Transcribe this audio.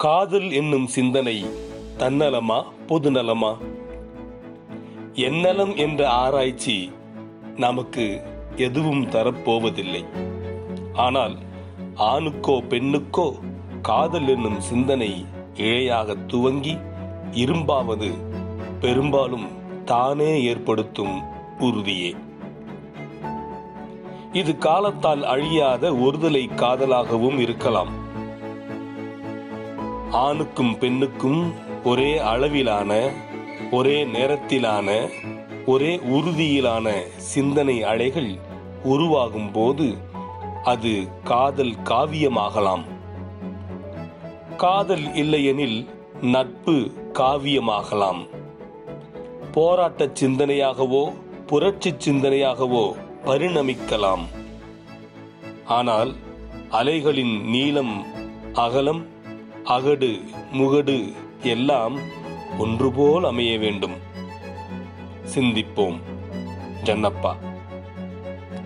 காதல் என்னும் சிந்தனை தன்னலமா பொதுநலமா? என்னலம் என்ற ஆராய்ச்சி நமக்கு எதுவும் தரப்போவதில்லை. ஆனால் ஆணுக்கோ பெண்ணுக்கோ காதல் என்னும் சிந்தனை இழையாக துவங்கி இரும்பாவது பெரும்பாலும் தானே ஏற்படுத்தும் உறுதியே. இது காலத்தால் அழியாத ஒருதலை காதலாகவும் இருக்கலாம். ஆணுக்கும் பெண்ணுக்கும் ஒரே அளவிலான ஒரே நேரத்திலான ஒரே உறுதியிலான சிந்தனை அலைகள் உருவாகும் போது அது காதல் காவியமாகலாம். காதல் இல்லையெனில் நட்பு காவியமாகலாம். போராட்ட சிந்தனையாகவோ புரட்சி சிந்தனையாகவோ பரிணமிக்கலாம். ஆனால் அலைகளின் நீளம் அகலம் அகடு முகடு எல்லாம் ஒன்றுபோல் அமைய வேண்டும். சிந்திப்போம் ஜன்னப்பா.